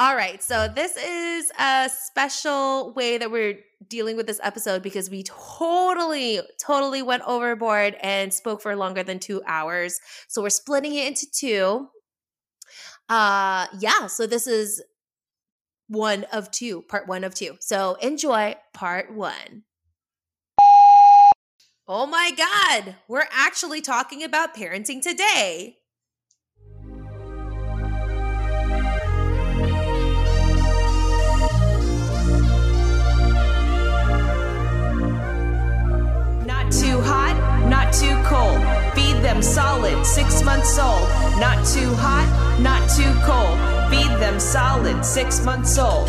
All right. So this is a special way that we're dealing with this episode because we totally, totally went overboard and spoke for longer than two hours. So we're splitting it into two. Uh yeah, so this is one of two, part one of two. So enjoy part one. Oh my God, we're actually talking about parenting today. Feed them solid, six months old. Not too hot, not too cold. Feed them solid, six months old.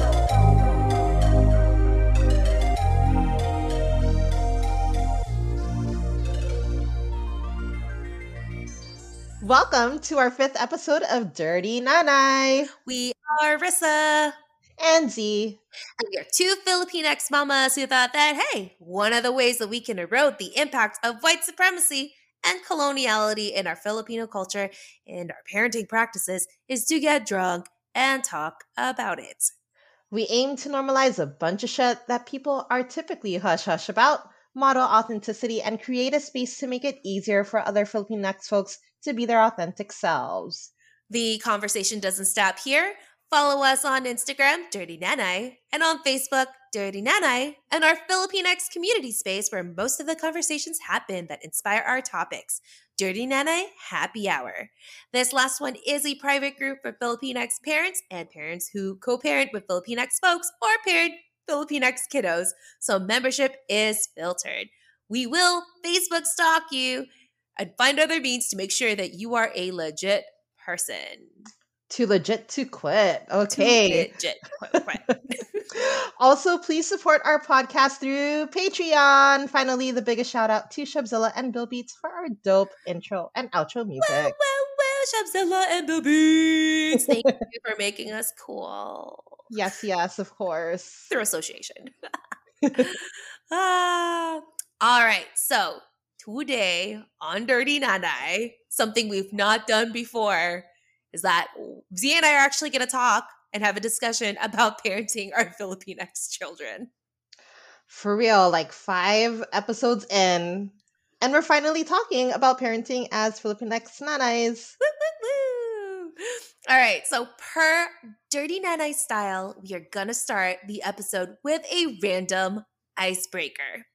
Welcome to our fifth episode of Dirty Nanay We are Rissa. and Z. And we are two Filipinx mamas who thought that, hey, one of the ways that we can erode the impact of white supremacy and coloniality in our Filipino culture and our parenting practices is to get drunk and talk about it. We aim to normalize a bunch of shit that people are typically hush hush about, model authenticity, and create a space to make it easier for other Filipinx folks to be their authentic selves. The conversation doesn't stop here. Follow us on Instagram, Dirty Nanay, and on Facebook, Dirty Nanay, and our Filipinx community space where most of the conversations happen that inspire our topics. Dirty Nanay Happy Hour. This last one is a private group for Filipinx parents and parents who co parent with Filipinx folks or parent Filipinx kiddos, so membership is filtered. We will Facebook stalk you and find other means to make sure that you are a legit person. Too legit to quit. Too Okay. legit. Quit, quit. also, please support our podcast through Patreon. Finally, the biggest shout out to Shubzilla and Bill Beats for our dope intro and outro music. well, well, well, Shabzilla and Bill Beats. Thank you for making us cool Yes, yes, of course. through association. ah, all right. So today on Dirty Nanay, something we've not done before is that Z and I are actually going to talk and have a discussion about parenting our Filipinx children. For real, like five episodes in, and we're finally talking about parenting as Filipinx nanays. Woo, woo, woo. All right, so per Dirty Nanay style, we are gonna start the episode with a random icebreaker.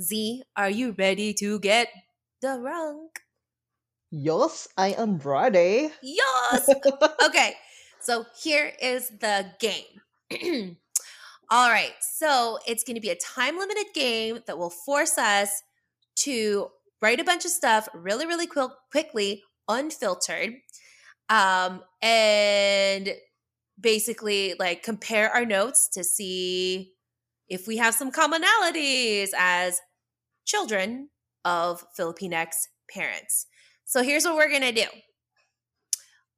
Z, are you ready to get the drunk? Yes, I am ready. Yes. okay, so here is the game. All right, so it's going to be a time limited game that will force us to write a bunch of stuff really, really quick, quickly, unfiltered, um, and basically like compare our notes to see if we have some commonalities as children of Filipinx parents. So here's what we're gonna do.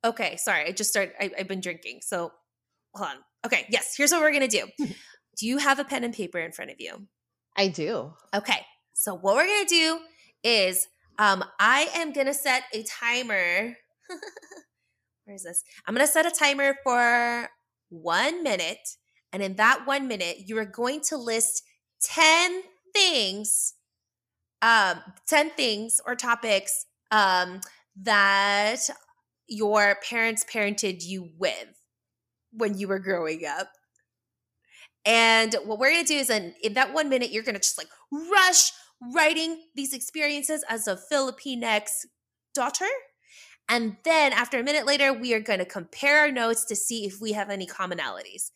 Okay, sorry, I just started. I, I've been drinking, so hold on. Okay, yes, here's what we're gonna do. do you have a pen and paper in front of you? I do. Okay, so what we're gonna do is, um, I am gonna set a timer. Where is this? I'm gonna set a timer for one minute, and in that one minute, you are going to list ten things, um, ten things or topics, um, that your parents parented you with when you were growing up. And what we're gonna do is, in, in that one minute, you're gonna just like rush writing these experiences as a Filipinx daughter. And then after a minute later, we are gonna compare our notes to see if we have any commonalities.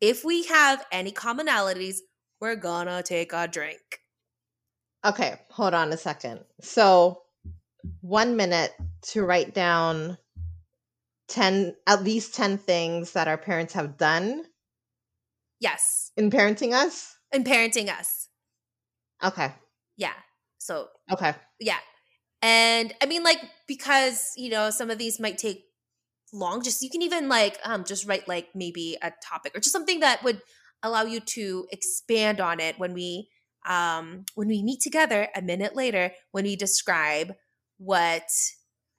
If we have any commonalities, we're gonna take a drink. Okay, hold on a second. So, one minute to write down 10, at least 10 things that our parents have done Yes, in parenting us. in parenting us. Okay, Yeah. So okay. Yeah. And I mean, like, because, you know, some of these might take long, just you can even like um just write like maybe a topic or just something that would allow you to expand on it when we um when we meet together a minute later when we describe what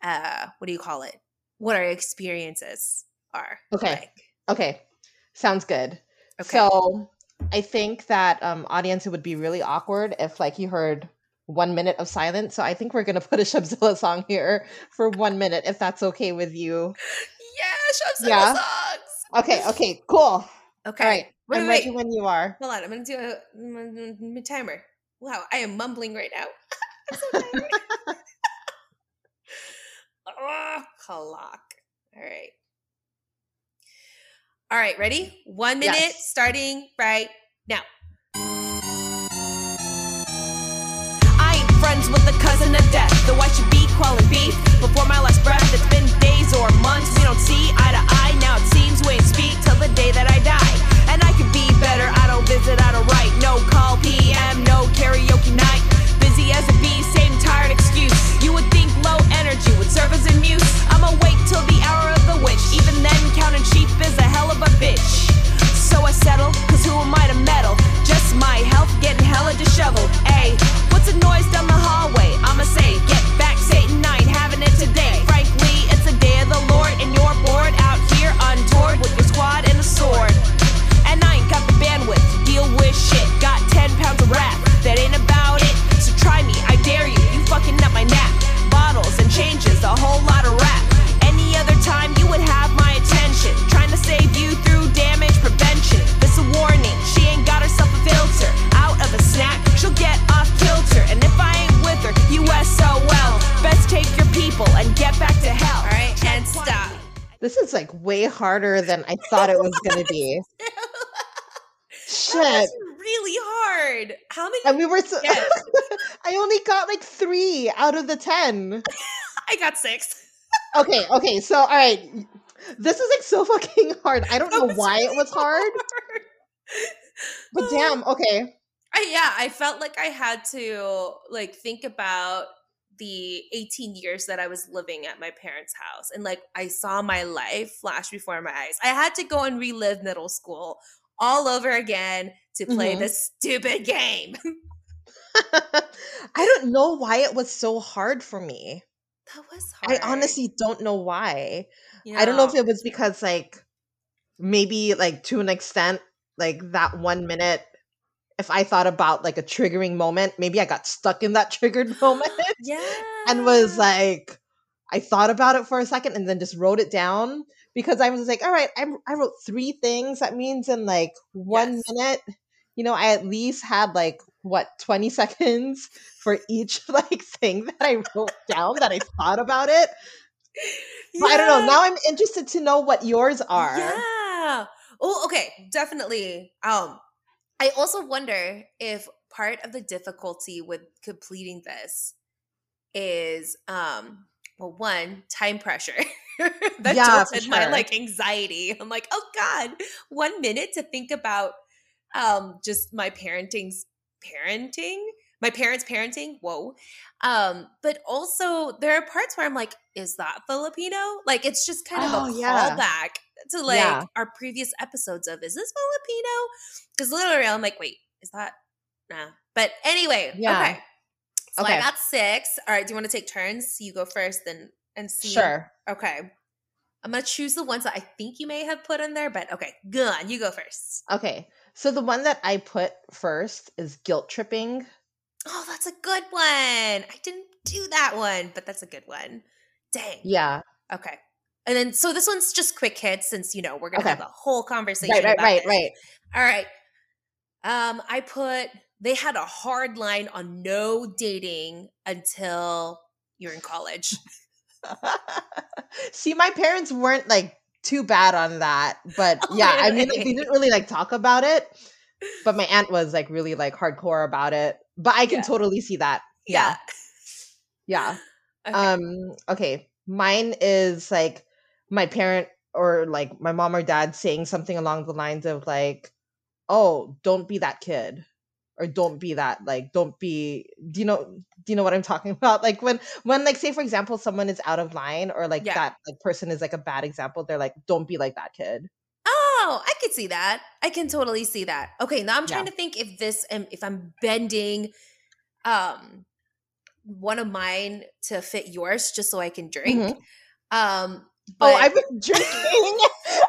uh what do you call it? What our experiences are. Okay. Like. Okay, sounds good. Okay. So I think that um audience it would be really awkward if like you heard one minute of silence. So I think we're gonna put a Shubzilla song here for one minute if that's okay with you. yeah, Shubzilla Yeah. songs. Okay, okay, cool. Okay. All right. Wait, I'm wait, ready when you are. Hold on. I'm gonna do a, mm, mm, mm, timer. Wow, I am mumbling right now. I'm so tired. oh, clock. All right. All right, ready? One minute Yes. starting right now. I ain't friends with the cousin of death, though I should be quelling beef before my last breath. It's been days or months, we don't see eye to eye. Now it seems we ain't speak till the day that I die. And I could be better, harder than I thought it was gonna be. That Shit. was really hard. How many? And we were so I only got like three out of the ten. I got six. Okay, okay, so all right. This is like so fucking hard. I don't That know why it really was hard, but damn, okay. I, yeah, I felt like I had to like think about the 18 years that I was living at my parents' house and like I saw my life flash before my eyes. I had to go and relive middle school all over again to play Mhm. this stupid game. I don't know why it was so hard for me. That was hard. I honestly don't know why. I don't know if it was because like maybe like to an extent like that one minute if I thought about like a triggering moment, maybe I got stuck in that triggered moment yeah and was like I thought about it for a second and then just wrote it down because I was like, all right, I, I wrote three things. That means in like one Yes. minute, you know, I at least had like what 20 seconds for each like thing that I wrote down that I thought about it. But I don't know. Now I'm interested to know what yours are. Yeah. Oh, okay. Definitely. Um, I also wonder if part of the difficulty with completing this is um well one time pressure. That Yeah, jolted my like anxiety. I'm like oh god one minute to think about um just my parenting's parenting my parents parenting whoa. Um but also there are parts where i'm like is that filipino? Like it's just kind of Oh, a yeah. callback to like Yeah. our previous episodes of is this filipino because literally i'm like wait is that nah but anyway Yeah. okay so i got six all right do you want to take turns you go first and and see Sure. okay i'm gonna choose the ones that i think you may have put in there but okay go on you go first Okay. So the one that I put first is guilt tripping. Oh, that's a good one. I didn't do that one, but that's a good one. Dang. Yeah. Okay. And then, so this one's just quick hits since, you know, we're going to Okay. have a whole conversation. Right, right, right, this. right. All right. Um, I put, they had a hard line on no dating until you're in college. See, my parents weren't like too bad on that, but Oh, yeah, I mean, like, really? they didn't really like talk about it. But my aunt was like really like hardcore about it. But I can Yeah. totally see that. Yeah, yeah. Okay. Um. Okay, mine is like my parent or like my mom or dad saying something along the lines of like, "Oh, don't be that kid." Or don't be that like don't be do you know do you know what I'm talking about? Like when when like say for example someone is out of line or like Yeah. that like person is like a bad example, they're like, don't be like that kid. Oh, I could see that. I can totally see that. Okay, now I'm trying Yeah. to think if this um, if I'm bending um one of mine to fit yours just so I can drink. Mhm. Um Oh, I've been drinking.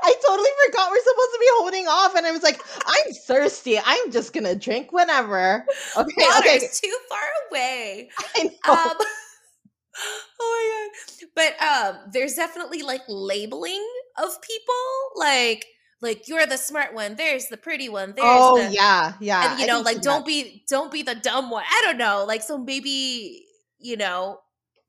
I totally forgot we're supposed to be holding off, and I was like, I'm thirsty. I'm just gonna drink whenever. Okay, Water's okay. too far away. I know. Um, oh my god! But um, there's definitely like labeling of people, like like you're the smart one. There's the pretty one. There's oh the, yeah, yeah. and you I know, like don't that. be don't be the dumb one. I don't know, like so maybe you know,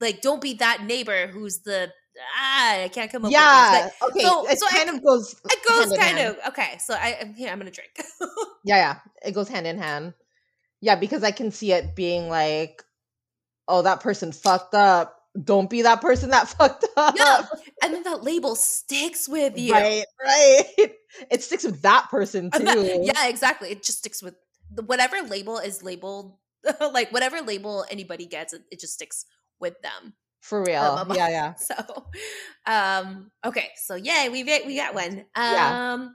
like don't be that neighbor who's the ah. I can't come up. with Yeah. Okay. so- it so I- kind of goes. it goes kind of okay. So I I'm here. I'm gonna drink. Yeah, yeah. It goes hand in hand. Yeah, because I can see it being like, oh, that person fucked up. Don't be that person that fucked up. yeah, and then that label sticks with you. Right, right. It sticks with that person too. that- yeah, exactly. It just sticks with whatever label is labeled, like whatever label anybody gets, it, it just sticks with them. For real. Um, yeah, yeah. So, um, okay, so yay, we we got one. Um, Yeah.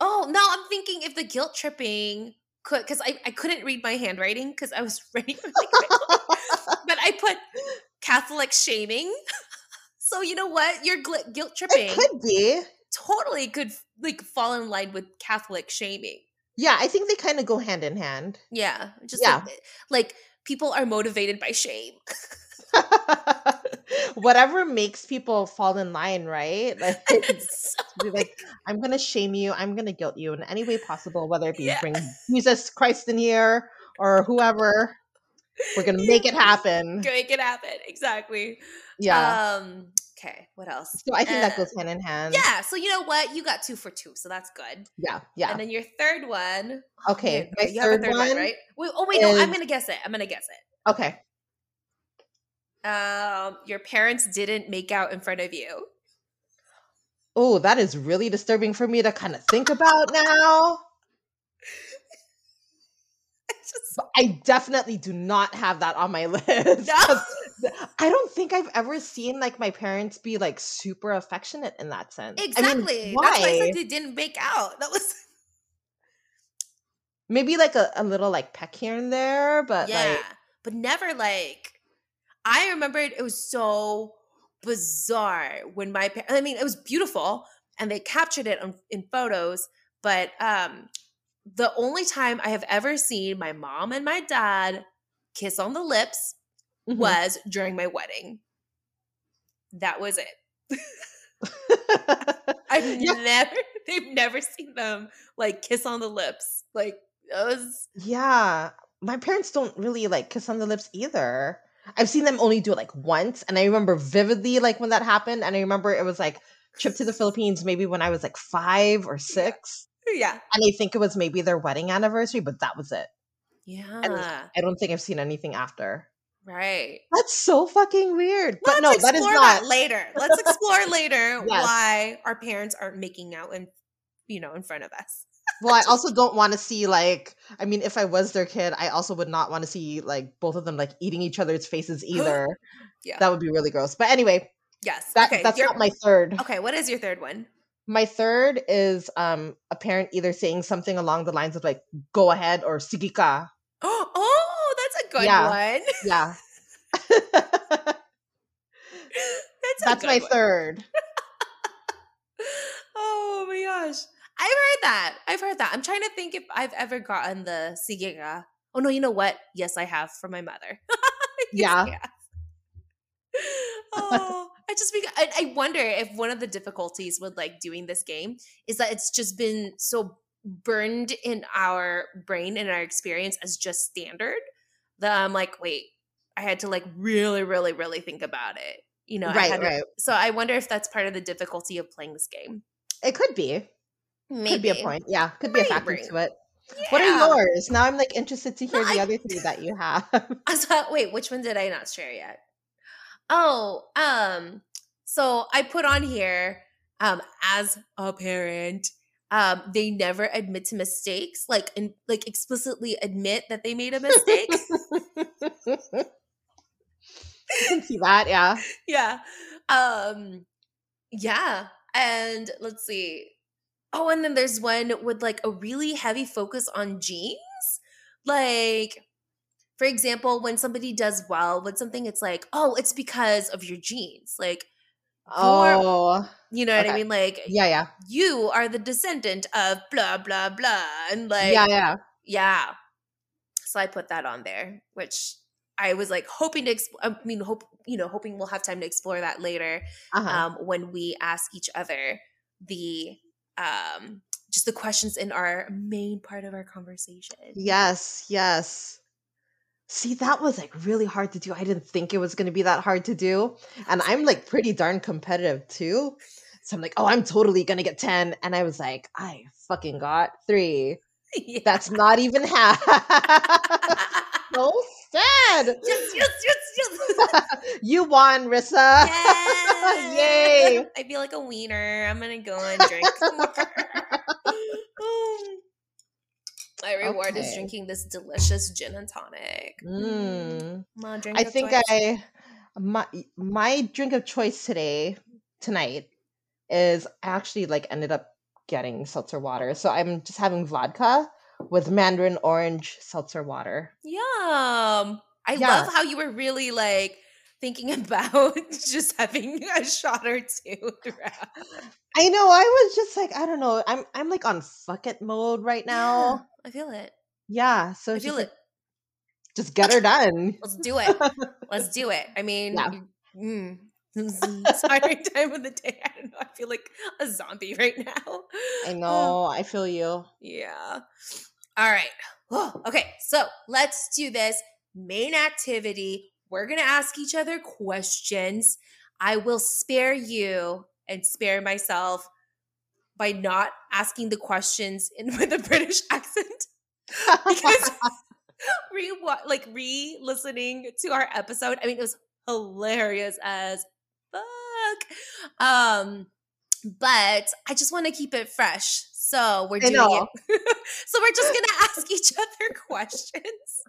oh, now I'm thinking if the guilt tripping could, because I I couldn't read my handwriting because I was writing but I put Catholic shaming. so you know what, your gl- guilt tripping It could be. totally could like fall in line with Catholic shaming. Yeah, I think they kind of go hand in hand. Yeah, just Yeah. Like, like people are motivated by shame. Whatever makes people fall in line, right? Like, so- be like, I'm gonna shame you, I'm gonna guilt you in any way possible, whether it be Yeah. bring Jesus Christ in here or whoever. We're gonna make it happen. make it happen exactly. Yeah. Um. Okay. What else? so I think that uh, goes hand in hand. Yeah. So you know what? You got two for two, so that's good. Yeah. Yeah. And then your third one. Okay. My you third third one, one right? Wait, oh wait, no. I'm gonna guess it. I'm gonna guess it. Okay. Um, your parents didn't make out in front of you. Oh, that is really disturbing for me to kind of think about now. It's just I definitely do not have that on my list. no. I don't think I've ever seen like my parents be like super affectionate in that sense. I mean, Exactly. why? That's why I said they didn't make out. That was Maybe like a, a little like peck here and there, but yeah, like but never like. I remembered it was so bizarre when my parents, I mean it was beautiful and they captured it on, in photos, but um the only time I have ever seen my mom and my dad kiss on the lips Mhm. was during my wedding. That was it. I've Yeah. never they've never seen them like kiss on the lips. Like that was Yeah, my parents don't really like kiss on the lips either. I've seen them only do it like once, and I remember vividly like when that happened. And I remember it was like trip to the Philippines, maybe when I was like five or six, yeah. and I think it was maybe their wedding anniversary, but that was it. Yeah. I don't think I've seen anything after. Right. That's so fucking weird. But Let's no, explore that is not. later. Let's explore later Yes. why our parents aren't making out in you know in front of us. Well, I also don't want to see like. I mean, if I was their kid, I also would not want to see like both of them like eating each other's faces either. Yeah. that would be really gross. But anyway, Yes. that okay. that's your- not my third. okay. What is your third one? My third is um a parent either saying something along the lines of like "go ahead" or "sige ka." Oh, that's a good Yeah. one. Yeah, That's a that's my one. third. Oh my gosh. I've heard that. I've heard that. I'm trying to think if I've ever gotten the sige ka. Oh no, you know what? Yes, I have from my mother. Yeah. I oh, I just I, I wonder if one of the difficulties with like doing this game is that it's just been so burned in our brain and our experience as just standard that I'm like, wait, I had to like really, really, really think about it. You know, I right, had to- right. so I wonder if that's part of the difficulty of playing this game. It could be. Maybe Could be a point. Yeah, could be a factor to it. What are yours? Now I'm like interested to hear No, the I- other three that you have. I thought, wait, which one did I not share yet? Oh, um, so I put on here, um, as a parent, um, they never admit to mistakes, like and like explicitly admit that they made a mistake. I can see that. Yeah. yeah. Um, yeah. And let's see. Oh, and then there's one with like a really heavy focus on genes. Like, for example, when somebody does well with something, it's like, oh, it's because of your genes. Like, Oh, You know what I mean? Like yeah, yeah, you are the descendant of blah blah blah, and like yeah, yeah. yeah. So I put that on there, which I was like hoping to. Exp- I mean, hope you know, hoping we'll have time to explore that later Uh-huh. um, when we ask each other the um, just the questions in our main part of our conversation. yes, yes. See, that was like really hard to do. I didn't think it was going to be that hard to do. And I'm like pretty darn competitive too. So I'm like, oh, I'm totally going to get 10. And I was like, I fucking got three. Yeah. That's not even half. so sad. yes, yes, yes, yes. you won, Rissa. Yes. Yay. I feel like a wiener. I'm gonna go and drink more. Um, My reward is drinking this delicious gin and tonic. Mm. I think choice. I my my drink of choice today tonight is I actually like ended up getting seltzer water. So I'm just having vodka with mandarin orange seltzer water. Yum. I Yeah. love how you were really like thinking about just having a shot or two throughout. I know I was just like I don't know. I'm I'm like on fuck it mode right Yeah, now. I feel it. Yeah, so I feel just, it. like, just get her done. Let's do it. Let's do it. I mean, Yeah. mm, sorry, time of the day. I don't know. I feel like a zombie right now. I know. I feel you. Yeah. All right. Oh, okay. So let's do this main activity. We're going to ask each other questions. I will spare you and spare myself by not asking the questions in with a British accent because re like re-listening to our episode. I mean, it was hilarious as fuck. Um, but I just want to keep it fresh. So we're doing it. so we're just gonna ask each other questions.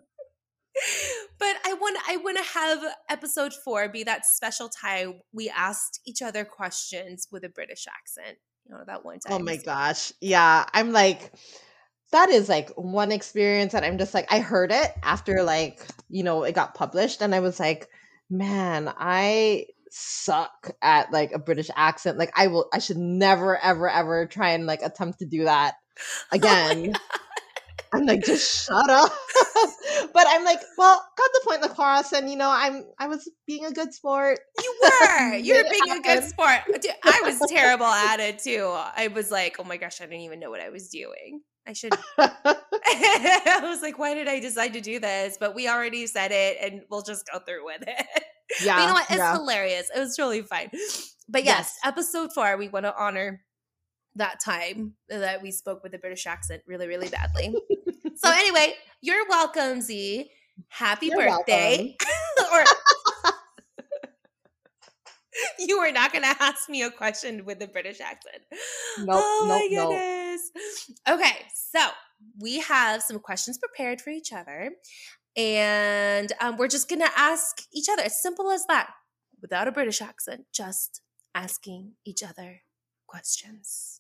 But I want I want to have episode four be that special time we asked each other questions with a British accent. You know that one oh time. Oh my gosh. Yeah. I'm like, that is like one experience that I'm just like, I heard it after like, you know, it got published. And I was like, man, I suck at like a British accent. Like, I will, I should never, ever, ever try and like attempt to do that Oh again. I'm like, just shut up. but I'm like, well, got the point across, and you know, I'm I was being a good sport. You were. You were being a good sport. Uh, dude, I was terrible at it too. I was like, oh my gosh, I didn't even know what I was doing. I should. I was like, why did I decide to do this? But we already said it, and we'll just go through with it. Yeah, but you know what? It's yeah. hilarious. It was totally fine. But yes, Yes. episode four, we want to honor that time that we spoke with a British accent really, really badly. so anyway, you're welcome, Z. Happy You're birthday. or you were not going to ask me a question with a British accent. Nope, oh my nope, nope. goodness. Okay, so we have some questions prepared for each other. And um, we're just going to ask each other. As simple as that, without a British accent, just asking each other questions.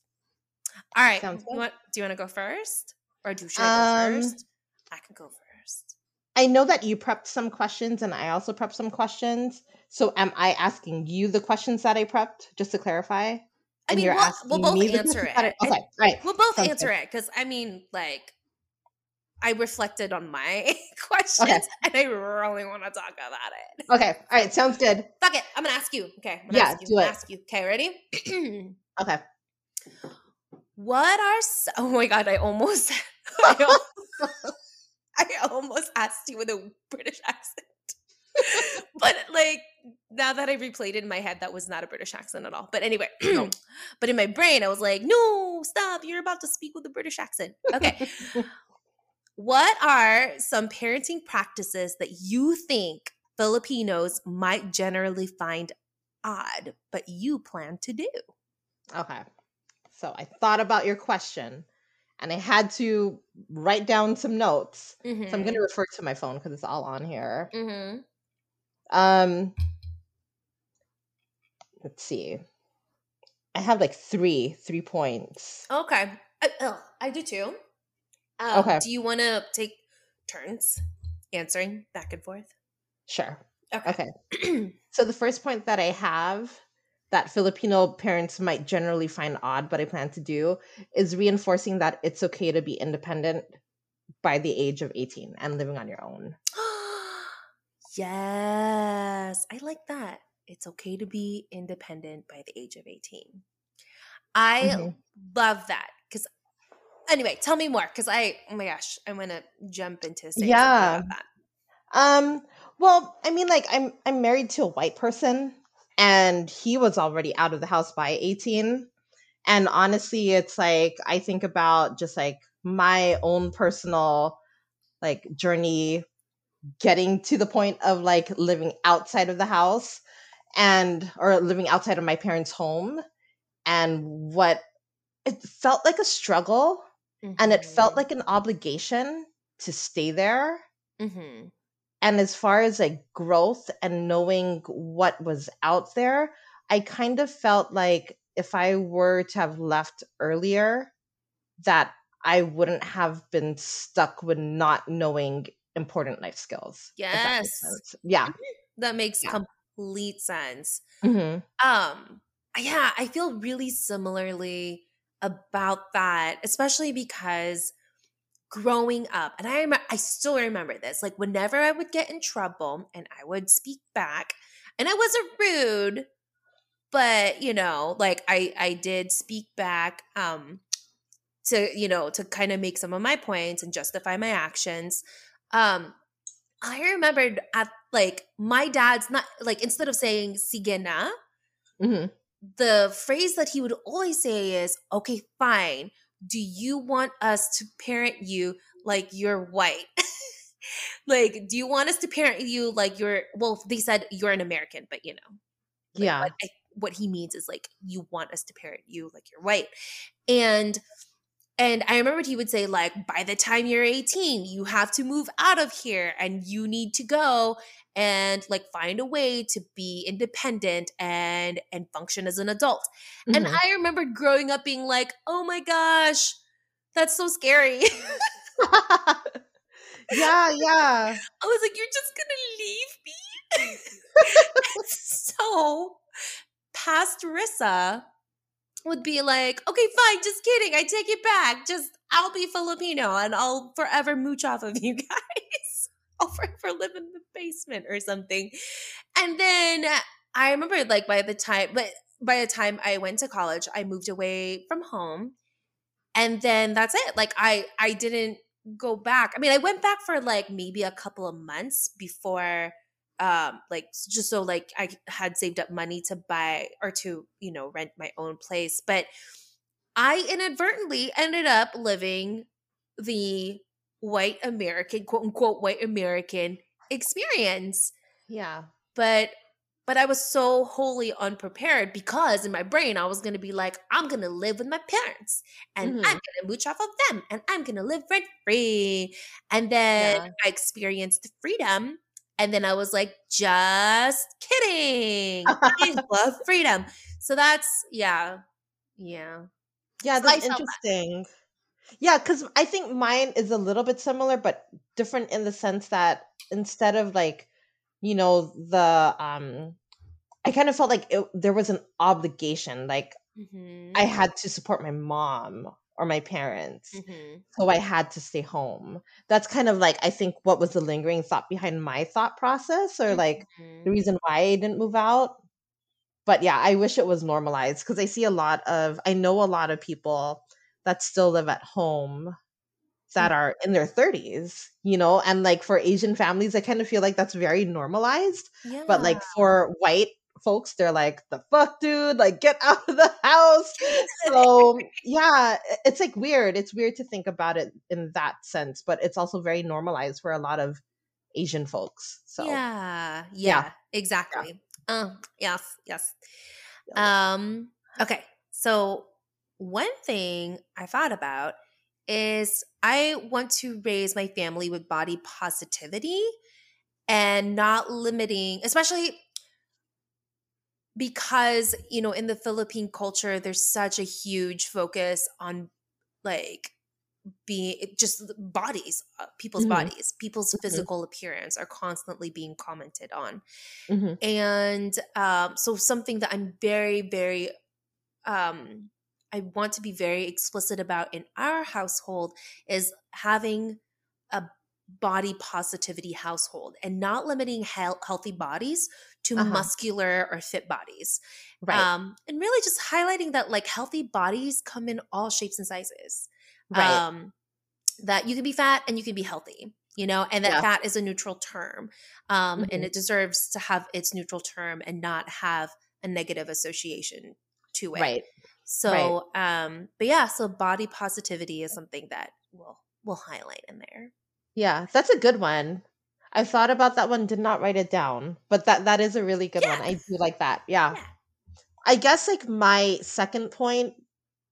All right. Sounds you want, do you want to go first? Or do you should I go Um, first? I can go first. I know that you prepped some questions and I also prepped some questions. So am I asking you the questions that I prepped, just to clarify? I mean, you're we'll, both answer it. that I- I- okay, right. We'll both Sounds answer good. it because I mean, like, I reflected on my questions and I really want to talk about it. Okay, all right, sounds good. Fuck it. I'm gonna ask you. Okay. I'm gonna Yeah, ask you. do I'm gonna it. ask you. Okay, ready? Okay. what are oh my god, I almost I, al- I almost asked you with a British accent. but like now that I replayed it in my head, that was not a British accent at all. But anyway, but in my brain, I was like, no, stop, you're about to speak with a British accent. Okay. What are some parenting practices that you think Filipinos might generally find odd, but you plan to do? Okay. So I thought about your question and I had to write down some notes. So I'm going to refer to my phone because it's all on here. Mm-hmm. Um let's see. I have like 3 3 points. Okay. I, ugh, I do too. Um, Okay. Do you want to take turns answering back and forth? Sure. Okay. Okay. So the first point that I have that Filipino parents might generally find odd, but I plan to do is reinforcing that it's okay to be independent by the age of 18 and living on your own. yes, I like that. It's okay to be independent by the age of 18. I Mm-hmm. love that because anyway, tell me more because I oh my gosh, I'm gonna jump into saying Yeah. Um, well, I mean, like I'm I'm married to a white person, and he was already out of the house by 18. And honestly, it's like I think about just like my own personal like journey getting to the point of like living outside of the house and or living outside of my parents' home and what it felt like a struggle and it felt Mhm. like an obligation to stay there Mhm. and as far as like growth and knowing what was out there i kind of felt like if i were to have left earlier that i wouldn't have been stuck with not knowing important life skills if that Yes. yeah that makes Yeah. complete sense. hmm Um, yeah, I feel really similarly about that, especially because growing up, and I I still remember this, like whenever I would get in trouble and I would speak back, and I wasn't rude, but you know, like I I did speak back um to, you know, to kind of make some of my points and justify my actions. Um I remembered at like my dad's not like instead of saying sige na, hmm the phrase that he would always say is, okay, fine. Do you want us to parent you like you're white? like, do you want us to parent you like you're, well, they said you're an American, but you know, like, yeah what, I, what he means is like, you want us to parent you like you're white. And, and I remembered he would say, like, by the time you're 18, you have to move out of here and you need to go and like find a way to be independent and and function as an adult. And Mhm. I remember growing up being like, "Oh my gosh, that's so scary." yeah yeah I was like, "You're just gonna leave me?" so, past Rissa would be like, "Okay, fine, just kidding. I take it back. Just I'll be Filipino and I'll forever mooch off of you guys. I'll forever live in the basement or something." And then I remember, like, by the time, but by the time I went to college, I moved away from home, and then that's it. Like, I I didn't go back. I mean, I went back for like maybe a couple of months before um like just so like I had saved up money to buy or to, you know, rent my own place, but I inadvertently ended up living the white American, quote unquote white American experience. yeah But but I was so wholly unprepared because in my brain I was gonna be like, I'm gonna live with my parents and Mhm. I'm gonna mooch off of them and I'm gonna live rent free. And then Yeah. I experienced freedom. And then I was like, just kidding. I love freedom. So that's yeah. Yeah. Yeah, that's interesting. Yeah, because I think mine is a little bit similar, but different in the sense that instead of like, you know, the um, I kind of felt like it, there was an obligation, like Mhm. I had to support my mom or my parents, Mhm. so I had to stay home. That's kind of like I think what was the lingering thought behind my thought process, or like the Mhm. reason why I didn't move out. But yeah, I wish it was normalized because I see a lot of, I know a lot of people that still live at home that are in their 30s, you know, and like for Asian families, I kind of feel like that's very normalized. Yeah. But like for white folks, they're like, the fuck, dude, like get out of the house. So yeah, it's like weird. It's weird to think about it in that sense, but it's also very normalized for a lot of Asian folks. So yeah, Yeah. yeah, exactly. Uh, yes, yes. Um, okay. So one thing I thought about is I want to raise my family with body positivity and not limiting, especially because, you know, in the Philippine culture, there's such a huge focus on like being just bodies uh, people's Mhm. bodies people's Mhm. physical appearance are constantly being commented on Mhm. and um, so something that i'm very very um, i want to be very explicit about in our household is having a body positivity household and not limiting heal- healthy bodies to Uh-huh. muscular or fit bodies Right. um, and really just highlighting that like healthy bodies come in all shapes and sizes right. um, that you can be fat and you can be healthy you know and that Yeah. fat is a neutral term um, and Mhm. it deserves to have its neutral term and not have a negative association to it right. so um but yeah so body positivity is something that we'll we'll highlight in there Yeah, that's a good one. I thought about that one, did not write it down, but that that is a really good one. I do like that. Yeah. Yeah. I guess like my second point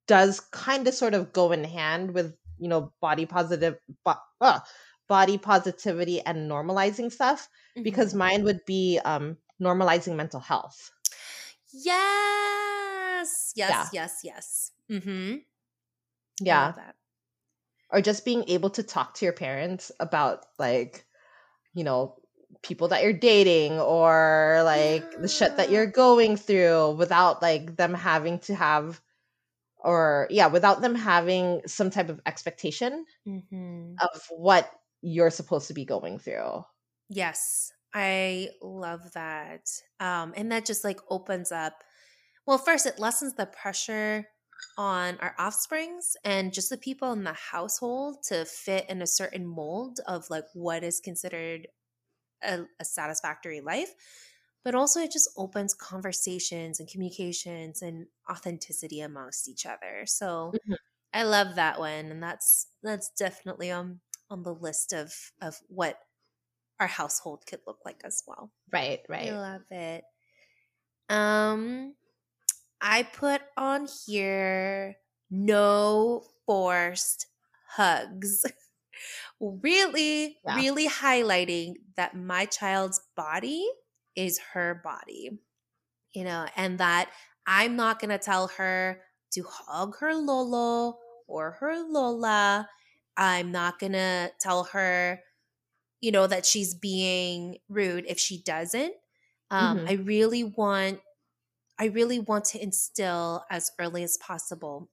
does kind of sort of go in hand with, you know, body positive bo- uh, body positivity and normalizing stuff because Mhm. mine would be um normalizing mental health. yes yes Yeah. yes yes mm-hmm Yeah. or just being able to talk to your parents about like you know people that you're dating or like the shit that you're going through without like them having to have or yeah without them having some type of expectation mm-hmm. of what you're supposed to be going through Yes, I love that. Um, and that just like opens up. Well, first, it lessens the pressure on our offsprings and just the people in the household to fit in a certain mold of like what is considered a, a satisfactory life. But also, it just opens conversations and communications and authenticity amongst each other. So Mhm. I love that one, and that's that's definitely on on the list of of what our household could look like as well. right right. I love it. Um, I put on here no forced hugs. really, Yeah. really highlighting that my child's body is her body, you know, and that I'm not going to tell her to hug her Lolo or her Lola. I'm not going to tell her, you know, that she's being rude if she doesn't. Um, Mhm. I really want, I really want to instill as early as possible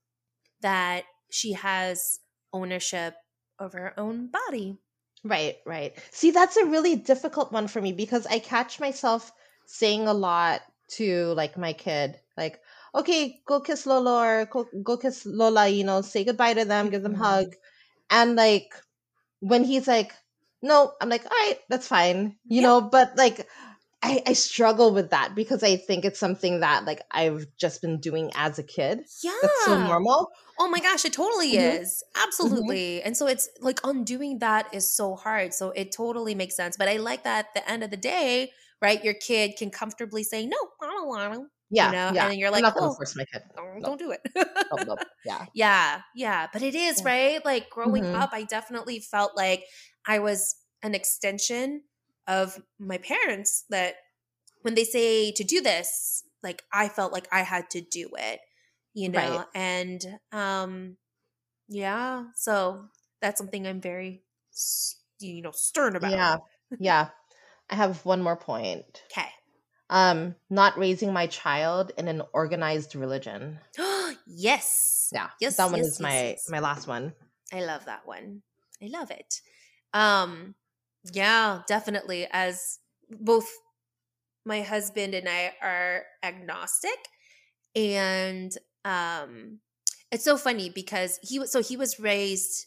that she has ownership over her own body. Right, right. See, that's a really difficult one for me because I catch myself saying a lot to like my kid, like, okay, go kiss Lola or go, go kiss Lola, you know, say goodbye to them, give them a Mhm. hug. And like when he's like, no, I'm like, all right, that's fine, you Yeah. know, but like I, I struggle with that because I think it's something that like I've just been doing as a kid. Yeah. That's so normal. Oh my gosh, it totally Mhm. is. Absolutely. And so it's like undoing that is so hard. So it totally makes sense. But I like that at the end of the day, right? Your kid can comfortably say, no, I don't want to. Yeah, know, yeah. and then you're I'm like, not gonna "Well, force my kid. Don't, don't do it. Nope, nope. Yeah. Yeah, yeah. But it is, Yeah. right? Like growing Mhm. up, I definitely felt like I was an extension of my parents that when they say to do this, like I felt like I had to do it, you know? Right. And um yeah, so that's something I'm very you know, stern about. Yeah. Yeah. I have one more point. Okay. Um, not raising my child in an organized religion. yes. Yeah. Yes, That one yes, is yes, my yes. my last one. I love that one. I love it. Um yeah, definitely as both my husband and I are agnostic and um it's so funny because he was so he was raised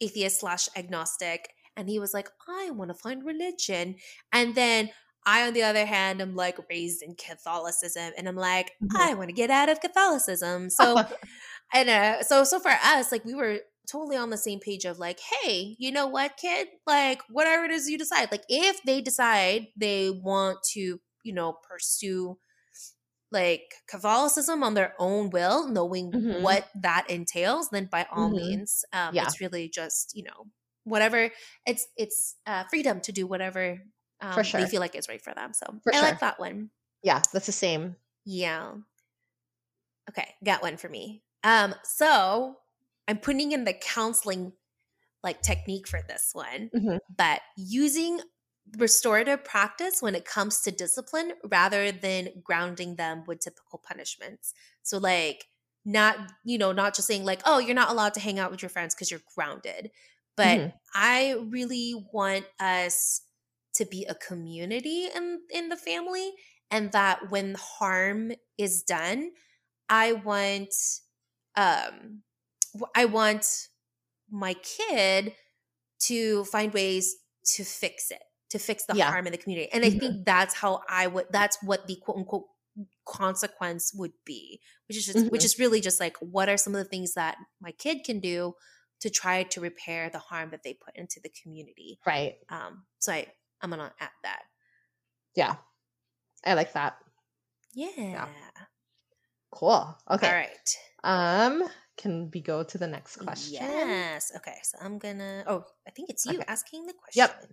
atheist slash agnostic and he was like i want to find religion and then i on the other hand am like raised in catholicism and i'm like Mhm. i want to get out of catholicism so and uh, so so for us like we were totally on the same page of like hey you know what kid like whatever it is you decide like if they decide they want to you know pursue like catholicism on their own will knowing Mhm. what that entails then by all Mhm. means um Yeah. it's really just you know whatever it's it's uh freedom to do whatever um, they sure. feel like is right for them so For i sure. like that one yeah, that's the same. yeah. Okay, got one for me. Um, so I'm putting in the counseling like technique for this one, Mhm. but using restorative practice when it comes to discipline rather than grounding them with typical punishments. So like not, you know, not just saying like, "Oh, you're not allowed to hang out with your friends because you're grounded." But Mhm. I really want us to be a community in in the family and that when harm is done, I want um I want my kid to find ways to fix it, to fix the Yeah. harm in the community. And I Mhm. think that's how I would that's what the quote unquote consequence would be, which is just, which Mhm. is really just like what are some of the things that my kid can do to try to repair the harm that they put into the community. Right. Um so I I'm going to add that. Yeah. I like that. Yeah. Cool. Okay. All right. Um, can we go to the next question? Yes. Okay. So I'm gonna. Oh, I think it's you Okay. asking the question. Yep.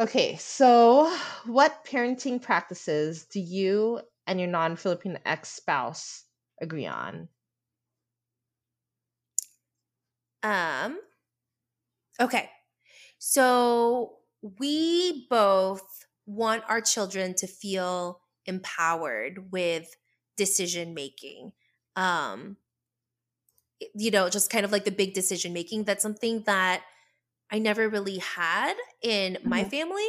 Okay, so what parenting practices do you and your non-Filipino ex-spouse agree on? Um. Okay. So we both want our children to feel empowered with decision making. Um. You know, just kind of like the big decision making. That's something that I never really had in my Mhm. family.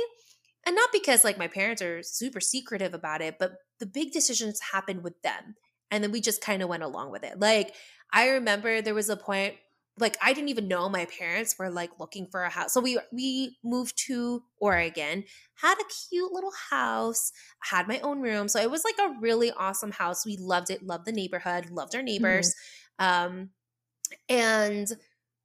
And not because like my parents are super secretive about it, but the big decisions happened with them. And then we just kind of went along with it. Like I remember there was a point like I didn't even know my parents were like looking for a house. So we we moved to Oregon, had a cute little house, had my own room. So it was like a really awesome house. We loved it, loved the neighborhood, loved our neighbors. Um and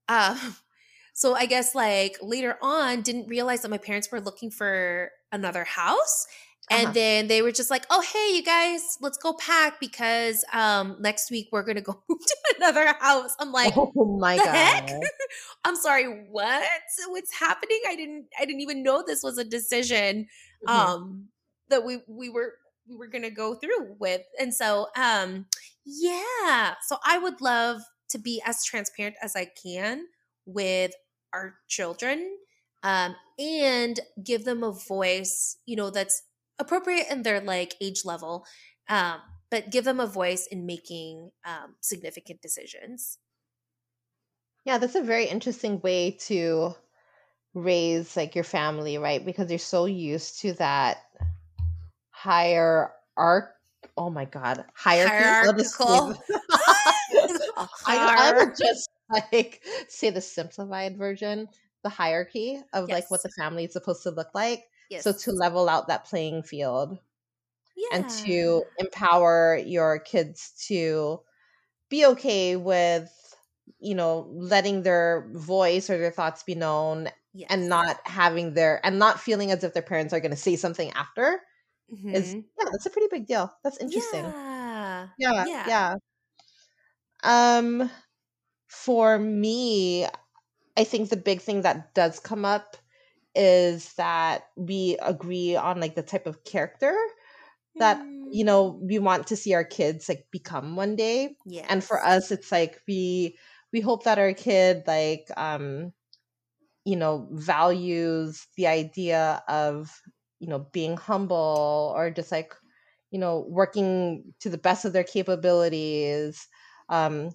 um so I guess like later on didn't realize that my parents were looking for another house. And Uh-huh. then they were just like, "Oh, hey, you guys, let's go pack because um next week we're gonna go to another house." I'm like, oh my the god. heck? I'm sorry, what? What's happening? I didn't I didn't even know this was a decision Mhm. um that we we were we were gonna go through with. And so um yeah. So I would love to be as transparent as I can with our children um and give them a voice, you know, that's appropriate in their like age level. Um but give them a voice in making um, significant decisions. Yeah, that's a very interesting way to raise like your family, right? Because you're so used to that higher arc. Oh my god, hierarchy. I'll just say Hierarchical. I, I would just like say the simplified version, the hierarchy of like what the family is supposed to look like. yes. So to level out that playing field and to empower your kids to be okay with you know letting their voice or their thoughts be known yes. and not having their and not feeling as if their parents are going to say something after is Mhm. yeah that's a pretty big deal that's interesting Yeah. yeah Yeah. yeah um for me i think the big thing that does come up is that we agree on like the type of character that you Mm. know we want to see our kids like become one day Yes. and for us it's like we we hope that our kid like um you know values the idea of you know being humble or just like you know working to the best of their capabilities um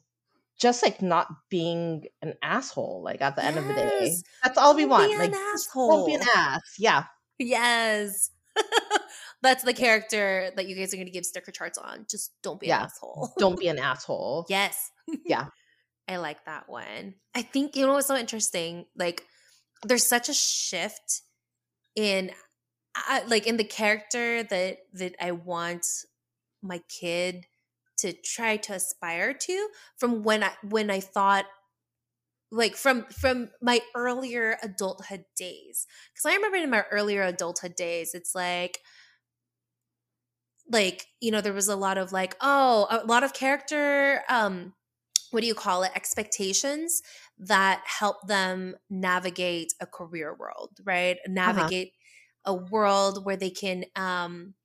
just like not being an asshole like at the end of the day that's all we Don't want be like an just don't be an asshole. ass yeah Yes. That's the character that you guys are going to give sticker charts on. Just don't be Yeah. an asshole. don't be an asshole Yes. Yeah. I like that one. I think, you know what's so interesting? Like, there's such a shift in, I like, in the character that that I want my kid to try to aspire to from when I when I thought like from from my earlier adulthood days. Because i remember in my earlier adulthood days it's like like you know there was a lot of like oh a lot of character um what do you call it? Expectations that help them navigate a career world right? Navigate a world where they can um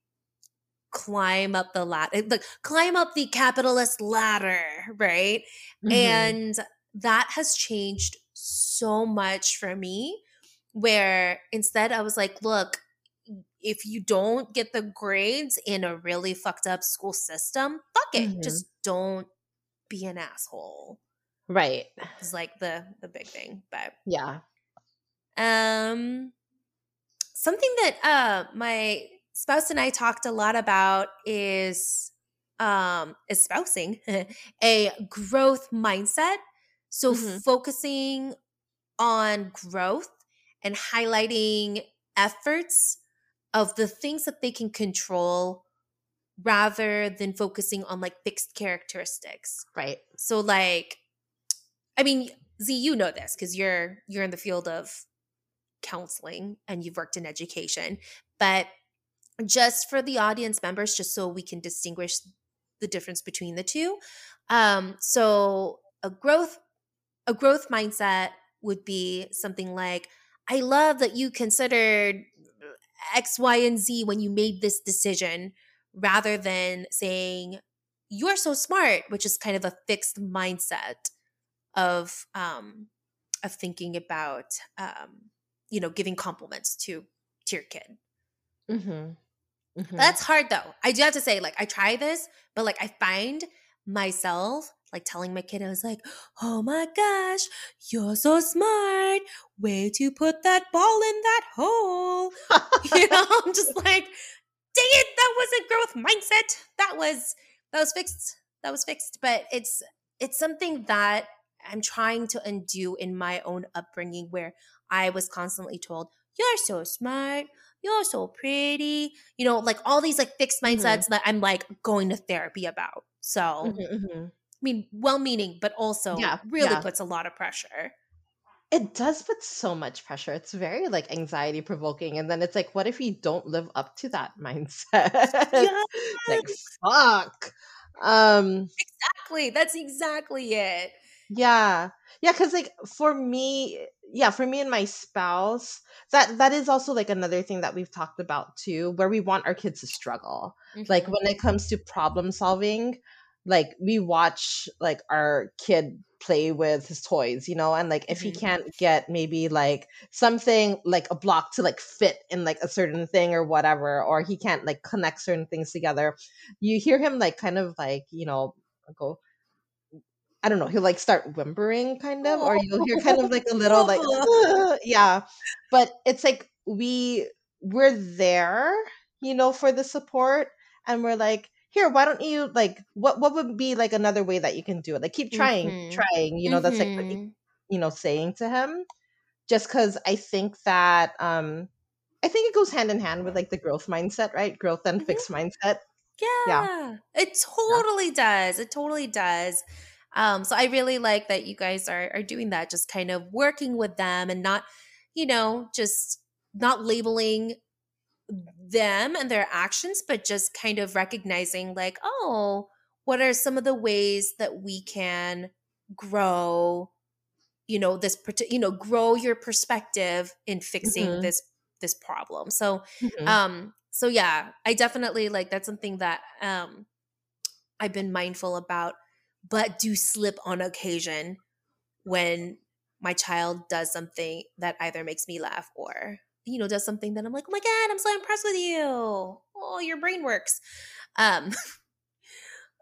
climb up the ladder, like climb up the capitalist ladder, right? Mhm. And that has changed so much for me. Where instead I was like, look, if you don't get the grades in a really fucked up school system, fuck it. Mhm. Just don't be an asshole. right. Is like the the big thing. But Yeah. um something that uh my spouse and I talked a lot about is um espousing a growth mindset. So Mhm. focusing on growth and highlighting efforts of the things that they can control rather than focusing on like fixed characteristics. Right. So like I mean, Z, you know this because you're you're in the field of counseling and you've worked in education. But just for the audience members, just so we can distinguish the difference between the two. Um, so a growth a growth mindset would be something like, I love that you considered X, Y, and Z when you made this decision, rather than saying, You're so smart, which is kind of a fixed mindset of um of thinking about um you know giving compliments to to your kid Mm-hmm. Mm-hmm. that's hard though. I do have to say like i try this but like i find myself like telling my kid i was like oh my gosh you're so smart. Way to put that ball in that hole. You know i'm just like dang it that wasn't growth mindset. That was that was fixed that was fixed. But it's it's something that i'm trying to undo in my own upbringing where i was constantly told you're so smart you're so pretty you know like all these like fixed mindsets that i'm like going to therapy about so Mhm, mhm. i mean well meaning but also Yeah, really yeah. puts a lot of pressure It does put so much pressure. It's very like anxiety provoking. And then it's like, what if you don't live up to that mindset? like, fuck. Um, exactly that's exactly it yeah. Yeah, because like for me, yeah, for me and my spouse, that that is also like another thing that we've talked about too, where we want our kids to struggle. like Mhm. when it comes to problem solving like we watch like our kid play with his toys you know and like if he Mhm. can't get maybe like something like a block to like fit in like a certain thing or whatever or he can't like connect certain things together you hear him like kind of like you know go I don't know, he'll like start whimpering kind of, or you'll hear kind of like a little like "Ugh," yeah. But it's like we we're there, you know, for the support and we're like, here, why don't you like what what would be like another way that you can do it? Like keep trying, Mhm. trying, you know, that's like Mhm. you know, saying to him. Just cause I think that um I think it goes hand in hand with like the growth mindset, right? Growth and Mhm. fixed mindset. Yeah, it totally does. It totally does. Um, so I really like that you guys are are doing that, just kind of working with them and not, you know, just not labeling them and their actions, but just kind of recognizing like, oh, what are some of the ways that we can grow, you know, this you know, grow your perspective in fixing Mhm. this this problem. So Mhm. um so yeah i definitely like that's something that um i've been mindful about but do slip on occasion when my child does something that either makes me laugh or you know does something that i'm like oh my god i'm so impressed with you oh your brain works um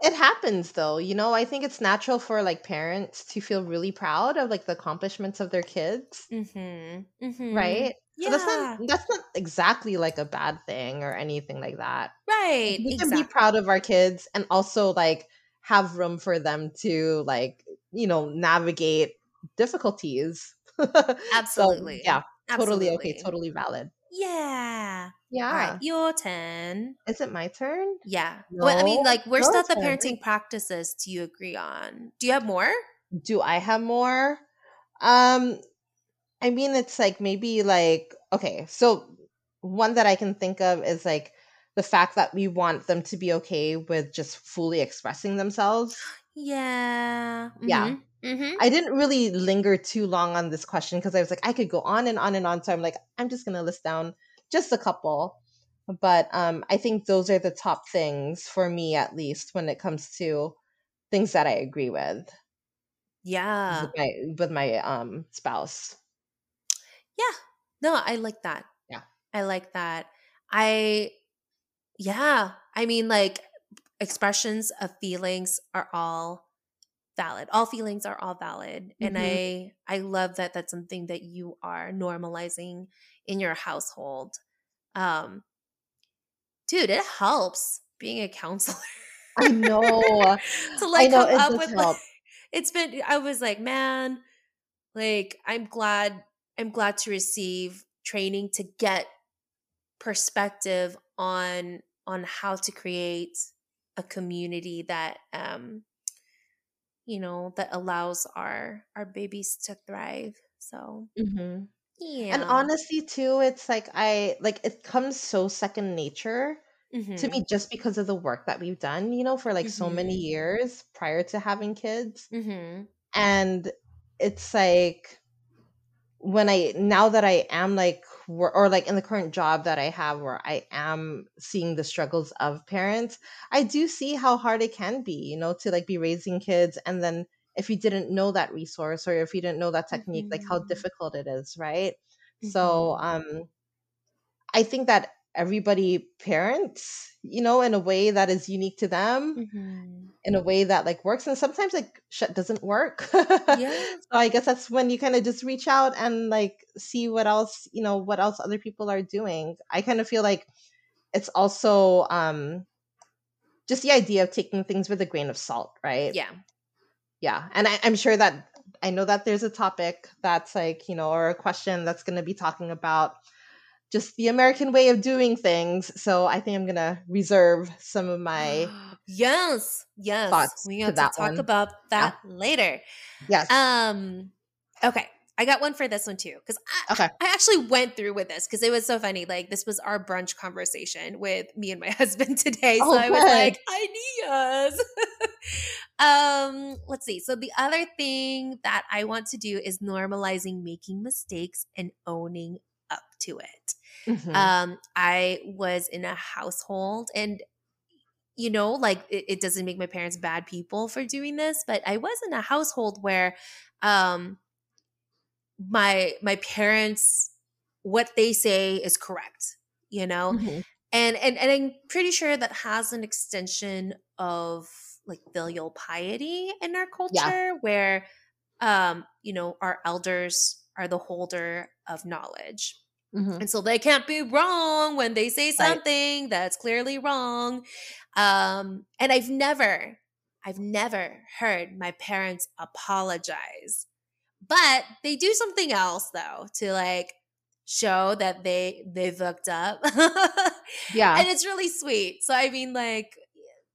It happens though, you know. I think it's natural for like parents to feel really proud of like the accomplishments of their kids, mhm, mhm. right? So that's yeah not that's not exactly like a bad thing or anything like that. right We can be proud of our kids and also like have room for them to like, you know, navigate difficulties. so absolutely yeah, totally okay, totally valid. yeah Yeah. right your turn Is it my turn? Yeah. Well, I mean, No, like, where's not the parenting practices do you agree on? Do you have more? do I have more? Um, I mean, it's like maybe like, okay, so one that I can think of is like the fact that we want them to be okay with just fully expressing themselves. Yeah. Yeah. Mm-hmm. I didn't really linger too long on this question because I was like, I could go on and on and on. So I'm like, I'm just going to list down just a couple. but um, I think those are the top things for me, at least, when it comes to things that I agree with Yeah. with my with my um spouse. Yeah. No, I like that. Yeah. I like that. I, yeah. I mean, like, expressions of feelings are all valid. All feelings are all valid. And Mhm. I, I love that that's something that you are normalizing in your household. Um, dude, it helps being a counselor. I know. to like know come up with like, it's been i was like man like i'm glad i'm glad to receive training to get perspective on on how to create a community that um you know that allows our our babies to thrive so Mhm. yeah And honestly, too, it's like I like it comes so second nature to mm-hmm, me just because of the work that we've done, you know, for like so many mm-hmm, years prior to having kids. mm-hmm, And it's like when I now that I am like or like in the current job that I have where I am seeing the struggles of parents, I do see how hard it can be, you know, to like be raising kids and then if you didn't know that resource or if you didn't know that technique, like how mm-hmm, difficult it is, right? So, mm-hmm, um I think that everybody parents, you know, in a way that is unique to them mm-hmm. In a way that like works and sometimes like shit doesn't work. Yeah so i guess that's when you kind of just reach out and like see what else you know what else other people are doing. I kind of feel like it's also um just the idea of taking things with a grain of salt right? Yeah. Yeah and I, i'm sure that i know that there's a topic that's like you know or a question that's going to be talking about just the american way of doing things so i think i'm going to reserve some of my yes, yes. thoughts We to have to that talk one about yeah that later. yes Um, okay. I got one for this one too because I, okay I actually went through with this because it was so funny. Like this was our brunch conversation with me and my husband today, so oh I was like, ideas. um, let's see. So the other thing that I want to do is normalizing making mistakes and owning up to it. Hmm Um, I was in a household and you know, like it, it doesn't make my parents bad people for doing this, but I was in a household where um my my parents what they say is correct, you know? hmm And and and I'm pretty sure that has an extension of like filial piety in our Yeah. culture where um, you know, our elders are the holder of knowledge. Hmm And so they can't be wrong when they say Right. something that's clearly wrong. Um, and I've never, I've never heard my parents apologize. But they do something else though to like show that they they've hooked up. Yeah. and it's really sweet. So I mean like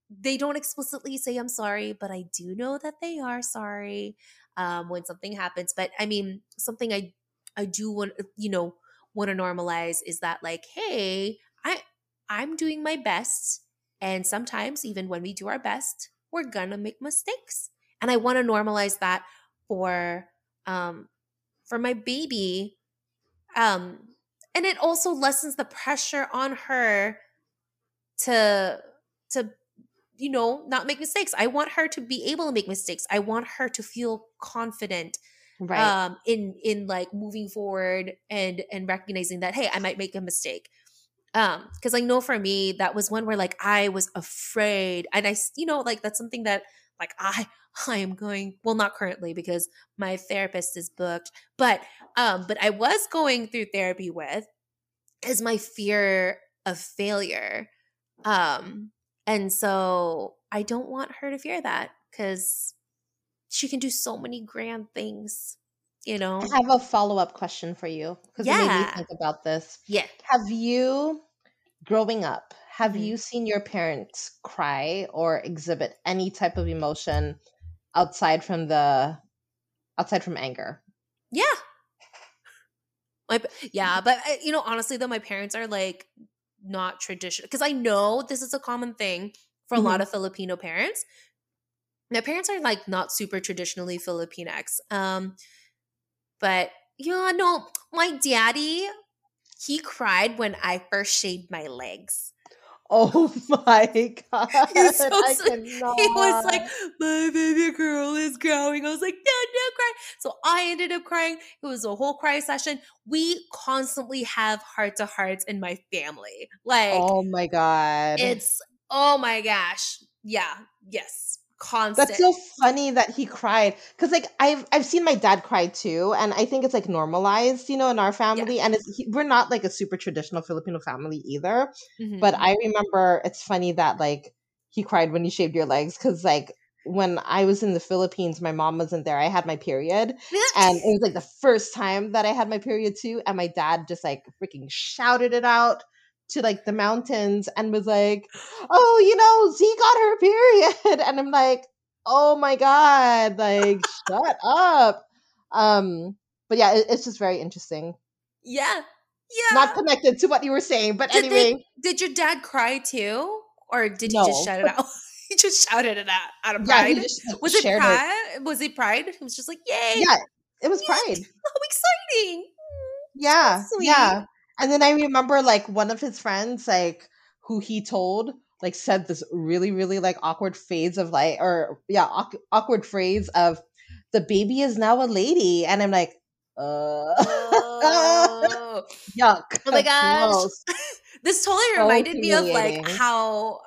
they don't explicitly say I'm sorry, but I do know that they are sorry um, when something happens. But I mean, something I I do want you know want to normalize is that like, hey, I I'm doing my best, and sometimes even when we do our best, we're gonna make mistakes, and I want to normalize that for um for my baby, um, and it also lessens the pressure on her to to you know not make mistakes. I want her to be able to make mistakes. I want her to feel confident Right. um in in like moving forward and and recognizing that hey i might make a mistake um because i know for me that was one where like i was afraid and i you know like that's something that like i i am going well not currently because my therapist is booked but um but i was going through therapy with is my fear of failure um and so i don't want her to fear that because she can do so many grand things you know I have a follow up question for you because it made me think about this. yeah Have you, growing up, have Mhm. you seen your parents cry or exhibit any type of emotion outside from the outside from anger? yeah my yeah but uh, you know honestly though my parents are like not traditional because i know this is a common thing for a lot Mhm. of filipino parents my parents are like not super traditionally filipinx um but yeah no my daddy He cried when I first shaved my legs. Oh my god! He's so I sweet. cannot. He was like, "My baby girl is growing." I was like, "No, no, cry." So I ended up crying. It was a whole cry session. We constantly have heart to hearts in my family. Like "Oh my god!" it's oh my gosh, yeah, yes, constant. That's so funny that he cried because, like, I've I've seen my dad cry too, and I think it's like normalized, you know, in our family. And it's, he, we're not like a super traditional Filipino family either. Mhm. But I remember it's funny that like he cried when you shaved your legs because like when I was in the Philippines, my mom wasn't there. I had my period, and it was like the first time that I had my period too. And my dad just like freaking shouted it out to like the mountains and was like, "Oh, you know, Z got her period," and I'm like, "Oh my god, like shut up." Um, but yeah, it, it's just very interesting. yeah, yeah. Not connected to what you were saying, but Did they- anyway, Did your dad cry too, or did he No, just shout it out? he just shouted it out out of yeah, pride. he just like, was it pride? Was it pride? He was just like, "Yay! Yeah, it was Yeah. pride. How exciting!" Yeah, sweet. yeah. And then I remember like one of his friends, like who he told, like said this really, really like awkward phrase of like, or yeah, awk- awkward phrase of, "The baby is now a lady," and I'm like, uh, Oh. yuck. Oh my gosh. this totally So reminded me of like how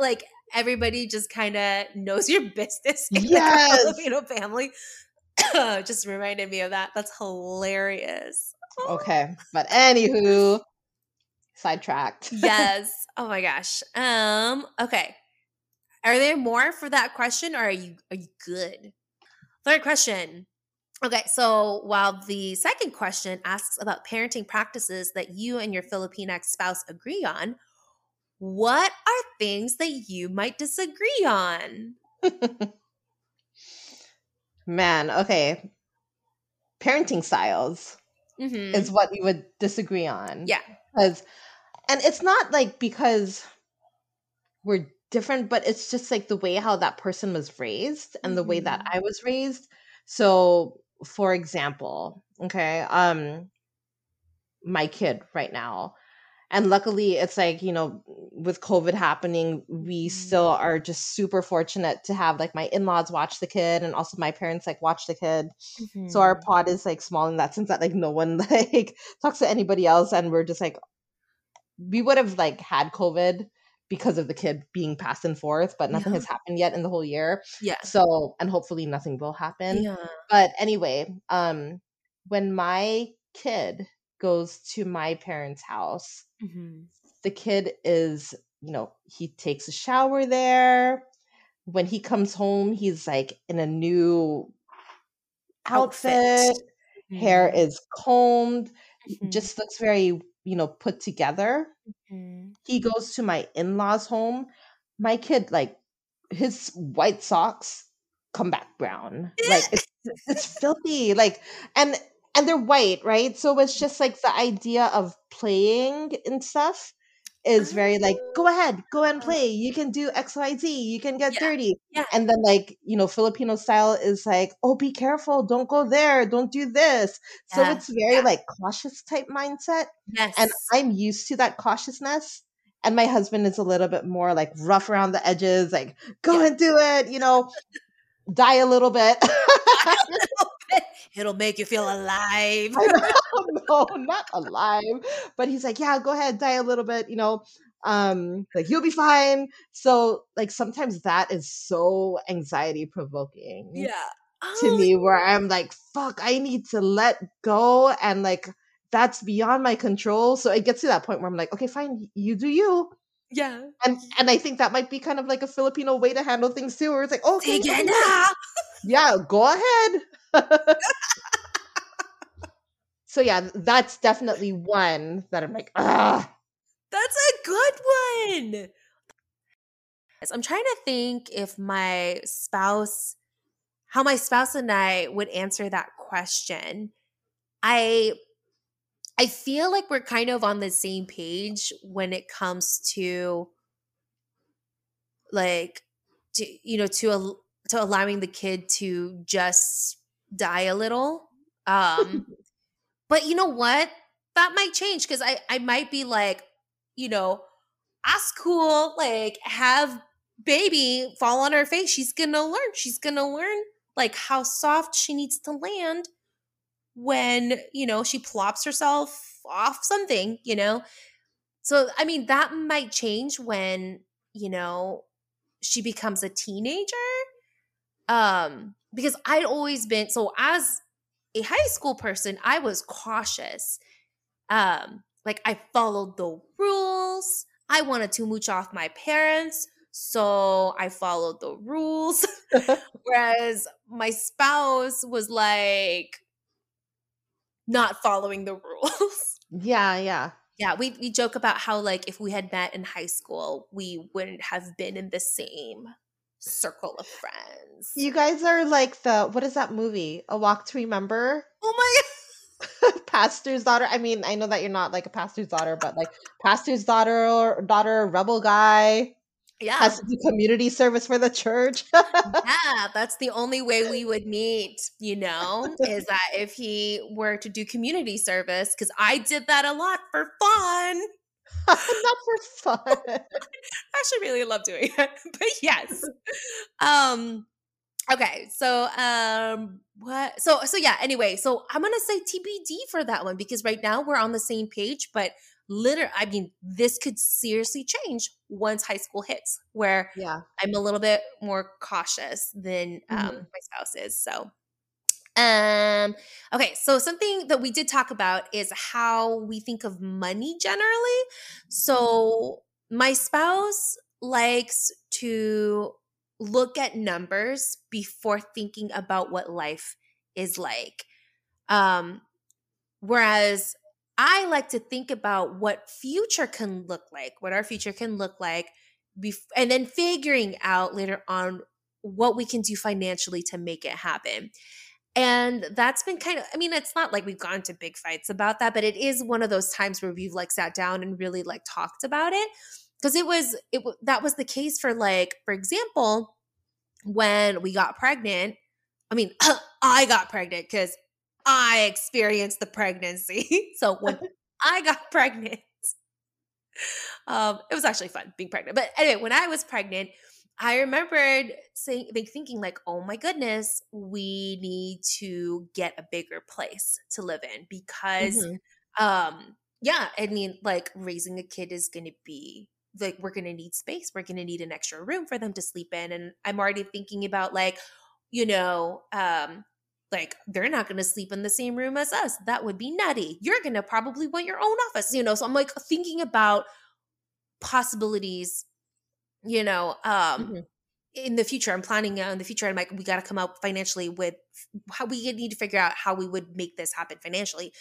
like everybody just kind of knows your business in Yes. the Filipino family. just reminded me of that. That's hilarious. Okay, but anywho, sidetracked. yes. Oh my gosh. Um. Okay. Are there more for that question, or are you are you good? Third question. Okay, so while the second question asks about parenting practices that you and your Filipinx spouse agree on, what are things that you might disagree on? Man, okay. Parenting styles. Mhm. is what we would disagree on. Yeah. Because and it's not like because we're different, but it's just like the way how that person was raised and the way that Mhm. I was raised. So for example, okay, um my kid right now. And luckily it's like, you know, with COVID happening, we Mhm. still are just super fortunate to have like my in-laws watch the kid and also my parents like watch the kid. So our Mhm. pod is like small in that sense that like no one like talks to anybody else and we're just like we would have like had COVID because of the kid being passed and forth, but nothing Yeah. has happened yet in the whole year. yeah. So and hopefully nothing will happen. Yeah. But anyway, um when my kid goes to my parents' house, Mhm. the kid is, you know, he takes a shower there. When he comes home, he's like in a new outfit hair Mhm. is combed Mhm. just looks very you know put together Mhm. he goes to my in-laws home my kid like his white socks come back brown like it's it's filthy like and and they're white right? So it's just like the idea of playing and stuff is very like oh. go ahead go and oh. play. You can do xyz you can get Yeah, dirty yeah. and then like you know filipino style is like oh be careful. Don't go there. Don't do this. So it's very yeah. like cautious type mindset Yes. and i'm used to that cautiousness and my husband is a little bit more like rough around the edges like go Yeah. and do it you know die a little bit It'll make you feel alive. No, not alive. But he's like, yeah, go ahead, die a little bit, you know. Um, like you'll be fine. So like sometimes that is so anxiety provoking yeah. to Oh, me where I'm like, fuck, I need to let go and like that's beyond my control. So it gets to that point where I'm like, okay, fine, you do you. Yeah. And and I think that might be kind of like a Filipino way to handle things too, where it's like, okay, na. yeah, go ahead. so yeah, that's definitely one that I'm like, ah, That's a good one. I'm trying to think if my spouse, how my spouse and I would answer that question. I I feel like we're kind of on the same page when it comes to like to you know to al- to allowing the kid to just die a little. Um but you know what? that might change because I I might be like, you know, ask cool, like have baby fall on her face. She's gonna learn. She's gonna learn like how soft she needs to land when you know she plops herself off something. You know, so I mean that might change when you know she becomes a teenager. Um, because I'd always been so as a high school person, I was cautious. Um, like I followed the rules. I wanted to mooch off my parents, so I followed the rules. Whereas my spouse was like not following the rules. Yeah, yeah. Yeah, we we joke about how like if we had met in high school, we wouldn't have been in the same circle of friends. You guys are like the what is that movie? A Walk to Remember? Oh my pastor's daughter. I mean, I know that you're not like a pastor's daughter, but like pastor's daughter, or daughter, rebel guy yeah. has to do community service for the church. yeah, that's the only way we would meet, you know, is that if he were to do community service, because I did that a lot for fun. not for fun. I actually really love doing it. But yes. Um okay, so um what so so yeah, anyway, so I'm gonna say TBD for that one because right now we're on the same page, but literally i mean this could seriously change once high school hits where yeah i'm a little bit more cautious than um, Mhm. my spouse is so um okay so something that we did talk about is how we think of money generally so my spouse likes to look at numbers before thinking about what life is like um whereas I like to think about what future can look like, what our future can look like, and then figuring out later on what we can do financially to make it happen. And that's been kind of, I mean, it's not like we've gone to big fights about that, but it is one of those times where we've like sat down and really like talked about it. Cause it was, it that was the case for like, for example, when we got pregnant. I mean, I got pregnant because I experienced the pregnancy. so when I got pregnant, um, it was actually fun being pregnant. But anyway, when I was pregnant, I remembered saying, like, thinking like, "Oh my goodness, we need to get a bigger place to live in because, Mhm. um, yeah, I mean, like raising a kid is going to be like we're going to need space. We're going to need an extra room for them to sleep in, and I'm already thinking about like, you know, um, like they're not going to sleep in the same room as us. That would be nutty. You're going to probably want your own office, you know. So I'm like thinking about possibilities, you know, um Mhm. in the future. I'm planning out in the future. I'm like, we got to come up financially with how we need to figure out how we would make this happen financially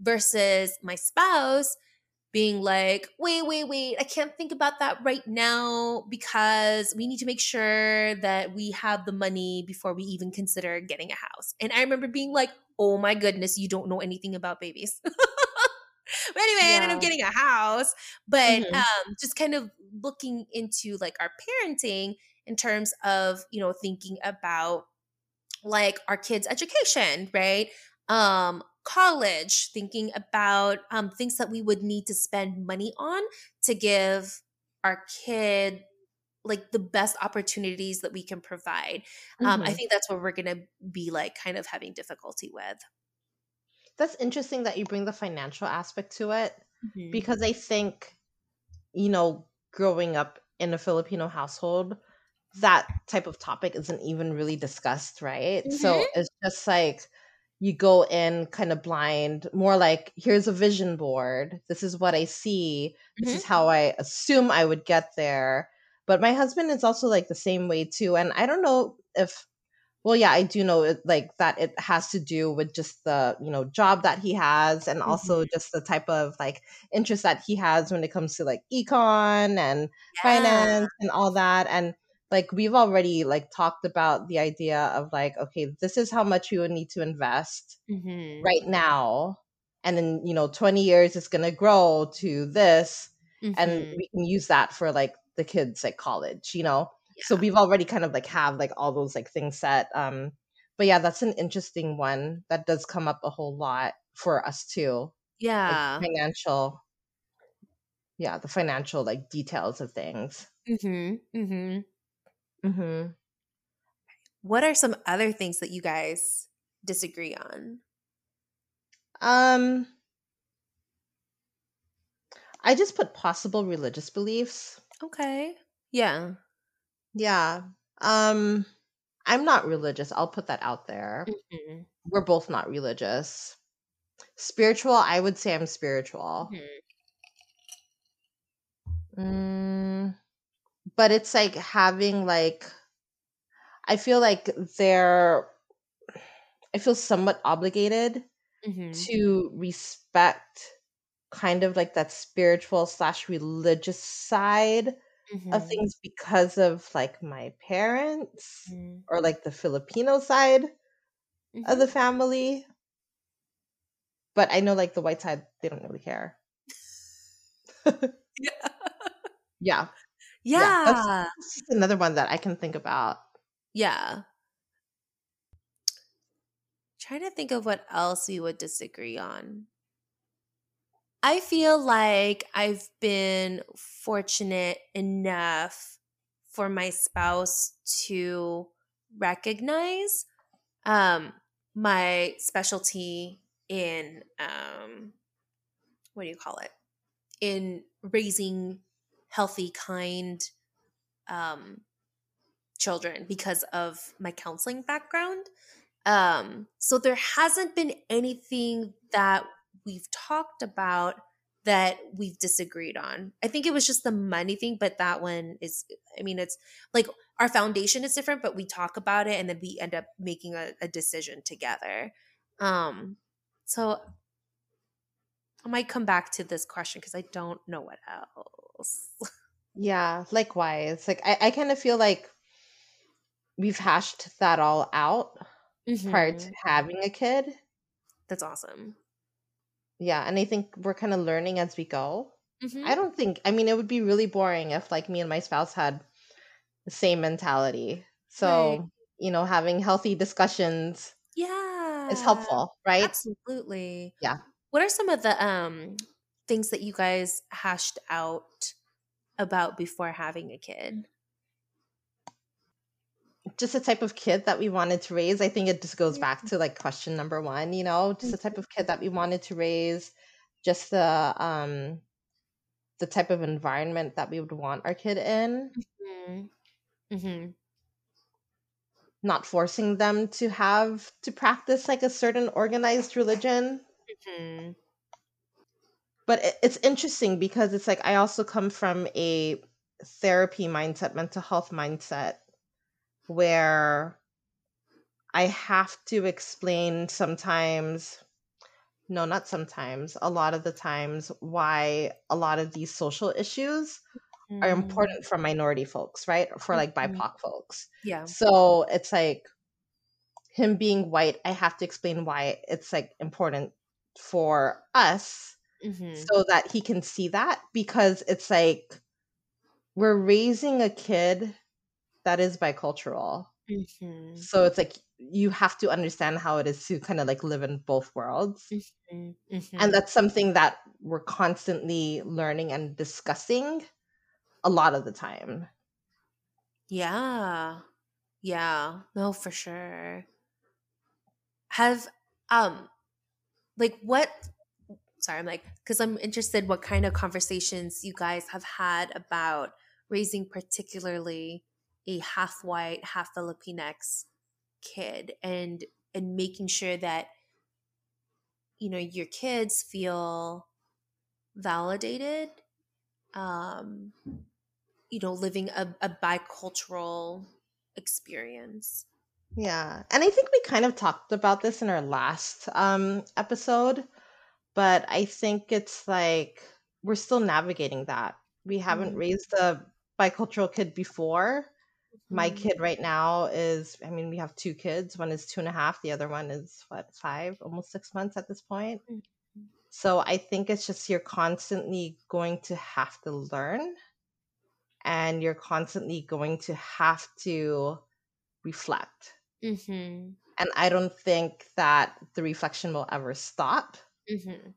versus my spouse being like, wait, wait, wait, I can't think about that right now because we need to make sure that we have the money before we even consider getting a house. And I remember being like, oh my goodness, you don't know anything about babies. but anyway, I ended up getting a house, but Mhm. um, just kind of looking into like our parenting in terms of, you know, thinking about like our kids' education, right? Um, college, thinking about um, things that we would need to spend money on to give our kid like the best opportunities that we can provide. Um, I Mhm. think that's what we're going to be like kind of having difficulty with. That's interesting that you bring the financial aspect to it Mhm. because I think, you know, growing up in a Filipino household, that type of topic isn't even really discussed, right? So it's just like you go in kind of blind, more like, here's a vision board. This is what I see. This Mhm. is how I assume I would get there. But my husband is also like the same way too. And I don't know if well yeah i do know it, like that it has to do with just the you know job that he has and also just the type of like interest that he has when it comes to like econ and Yeah. finance and all that and like we've already like talked about the idea of like okay this is how much we would need to invest Mhm. right now and then you know 20 years it's going to grow to this and Mhm. we can use that for like the kids like college you know so we've already kind of like have like all those like things set um but yeah that's an interesting one that does come up a whole lot for us too Yeah. like financial yeah, the financial like details of things. Mhm. Mhm. Hmm What are some other things that you guys disagree on? Um I just put possible religious beliefs. Okay. Yeah. Yeah. Um I'm not religious. I'll put that out there. Mhm. We're both not religious. Spiritual, I would say I'm spiritual. Mhm. Mm, but it's like having like I feel like they're I feel somewhat obligated Mhm. to respect kind of like that spiritual slash religious side of Mhm. things because of like my parents Mhm. or like the Filipino side of the family. But I know like the white side, they don't really care. Yeah. Yeah. Yeah. That's, Yeah. that's just another one that I can think about. Yeah. Trying to think of what else we would disagree on. I feel like I've been fortunate enough for my spouse to recognize um my specialty in um what do you call it? In raising healthy, kind um children because of my counseling background. Um, so there hasn't been anything that we've talked about that we've disagreed on. I think it was just the money thing, but that one is, I mean, it's like our foundation is different, but we talk about it and then we end up making a, a decision together. Um, so I might come back to this question because I don't know what else. Yeah, likewise. Like I, I kind of feel like we've hashed that all out prior to Mhm. having a kid. That's awesome. Yeah, and I think we're kind of learning as we go. Mhm. I don't think I mean it would be really boring if like me and my spouse had the same mentality. So, you know, having healthy discussions Yeah. is helpful, right? Absolutely. Yeah. What are some of the um things that you guys hashed out about before having a kid? Just the type of kid that we wanted to raise. I think it just goes back to like question number 1, you know, just the type of kid that we wanted to raise, just the um the type of environment that we would want our kid in. Mhm. Mhm. not forcing them to have to practice like a certain organized religion Mhm. But it's interesting because it's like i also come from a therapy mindset mental health mindset where i have to explain sometimes no not sometimes a lot of the times why a lot of these social issues are Mm. important for minority folks right for like Mhm. bipoc folks Yeah. So it's like him being white, I have to explain why it's like important for us Mhm. so that he can see that because it's like we're raising a kid that is bicultural. Mhm. So it's like you have to understand how it is to kind of like live in both worlds. Mhm. Mhm. And that's something that we're constantly learning and discussing a lot of the time. Yeah. Yeah. No, for sure. Have um like what sorry, I'm like cuz I'm interested what kind of conversations you guys have had about raising particularly a half white, half Filipinx kid and and making sure that you know your kids feel validated um you know living a, a bicultural experience Yeah. And I think we kind of talked about this in our last um episode, but I think it's like we're still navigating that. We haven't Mhm. raised a bicultural kid before. My Mhm. kid right now is, I mean, we have two kids. One is two and a half, the other one is what, five, almost six months at this point. Mhm. So I think it's just you're constantly going to have to learn and you're constantly going to have to reflect. Mhm. And I don't think that the reflection will ever stop. Mhm.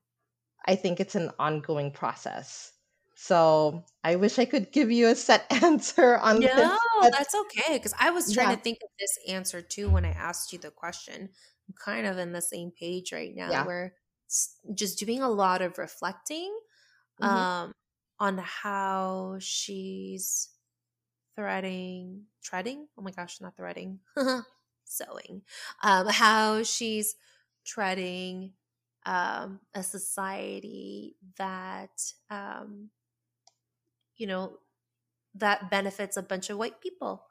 I think it's an ongoing process. So I wish I could give you a set answer on this. No, that's okay. Because I was trying yeah, to think of this answer too when I asked you the question. I'm kind of in the same page right now. yeah. We're just doing a lot of reflecting hmm um, on how she's threading, treading. Oh my gosh, not threading, sewing. Um, how she's treading um, a society that um, you know that benefits a bunch of white people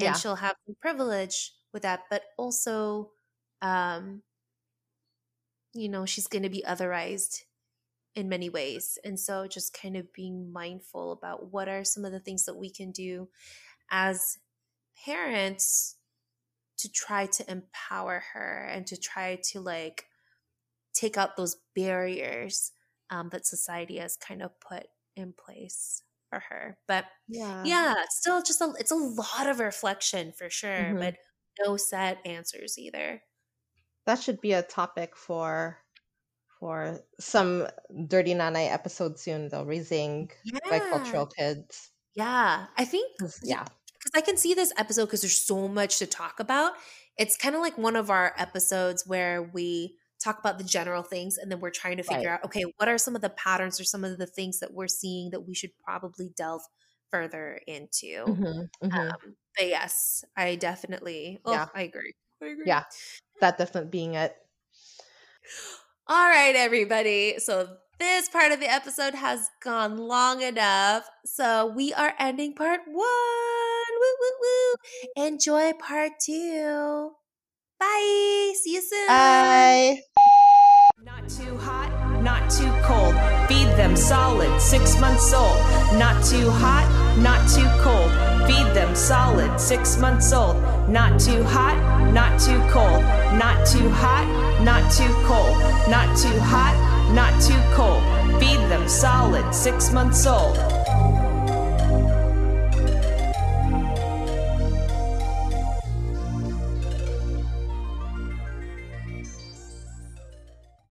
and Yeah. she'll have some privilege with that but also um you know she's going to be otherized in many ways and so just kind of being mindful about what are some of the things that we can do as parents to try to empower her and to try to like take out those barriers um, that society has kind of put in place for her but Yeah. yeah, still just a it's a lot of reflection for sure, hmm but no set answers either. That should be a topic for for some Dirty Nanai episode soon, though, raising Yeah. bicultural kids. Yeah. I think Yeah. because I can see this episode because there's so much to talk about. It's kind of like one of our episodes where we talk about the general things and then we're trying to figure Right. out okay, what are some of the patterns or some of the things that we're seeing that we should probably delve further into. hmm hmm Um, but yes, I definitely oh, Yeah. I agree. I agree. Yeah. That definitely being it. All right, everybody. So this part of the episode has gone long enough. So we are ending part one. Woo, woo, woo. Enjoy part two. Bye. See you soon. Bye. Not too hot, not too cold. Feed them solid, six months old. Not too hot, not too cold. Feed them solid, six months old. Not too hot, not too cold. Not too hot, not too cold. Not too hot, not too cold. Feed them solid, six months old.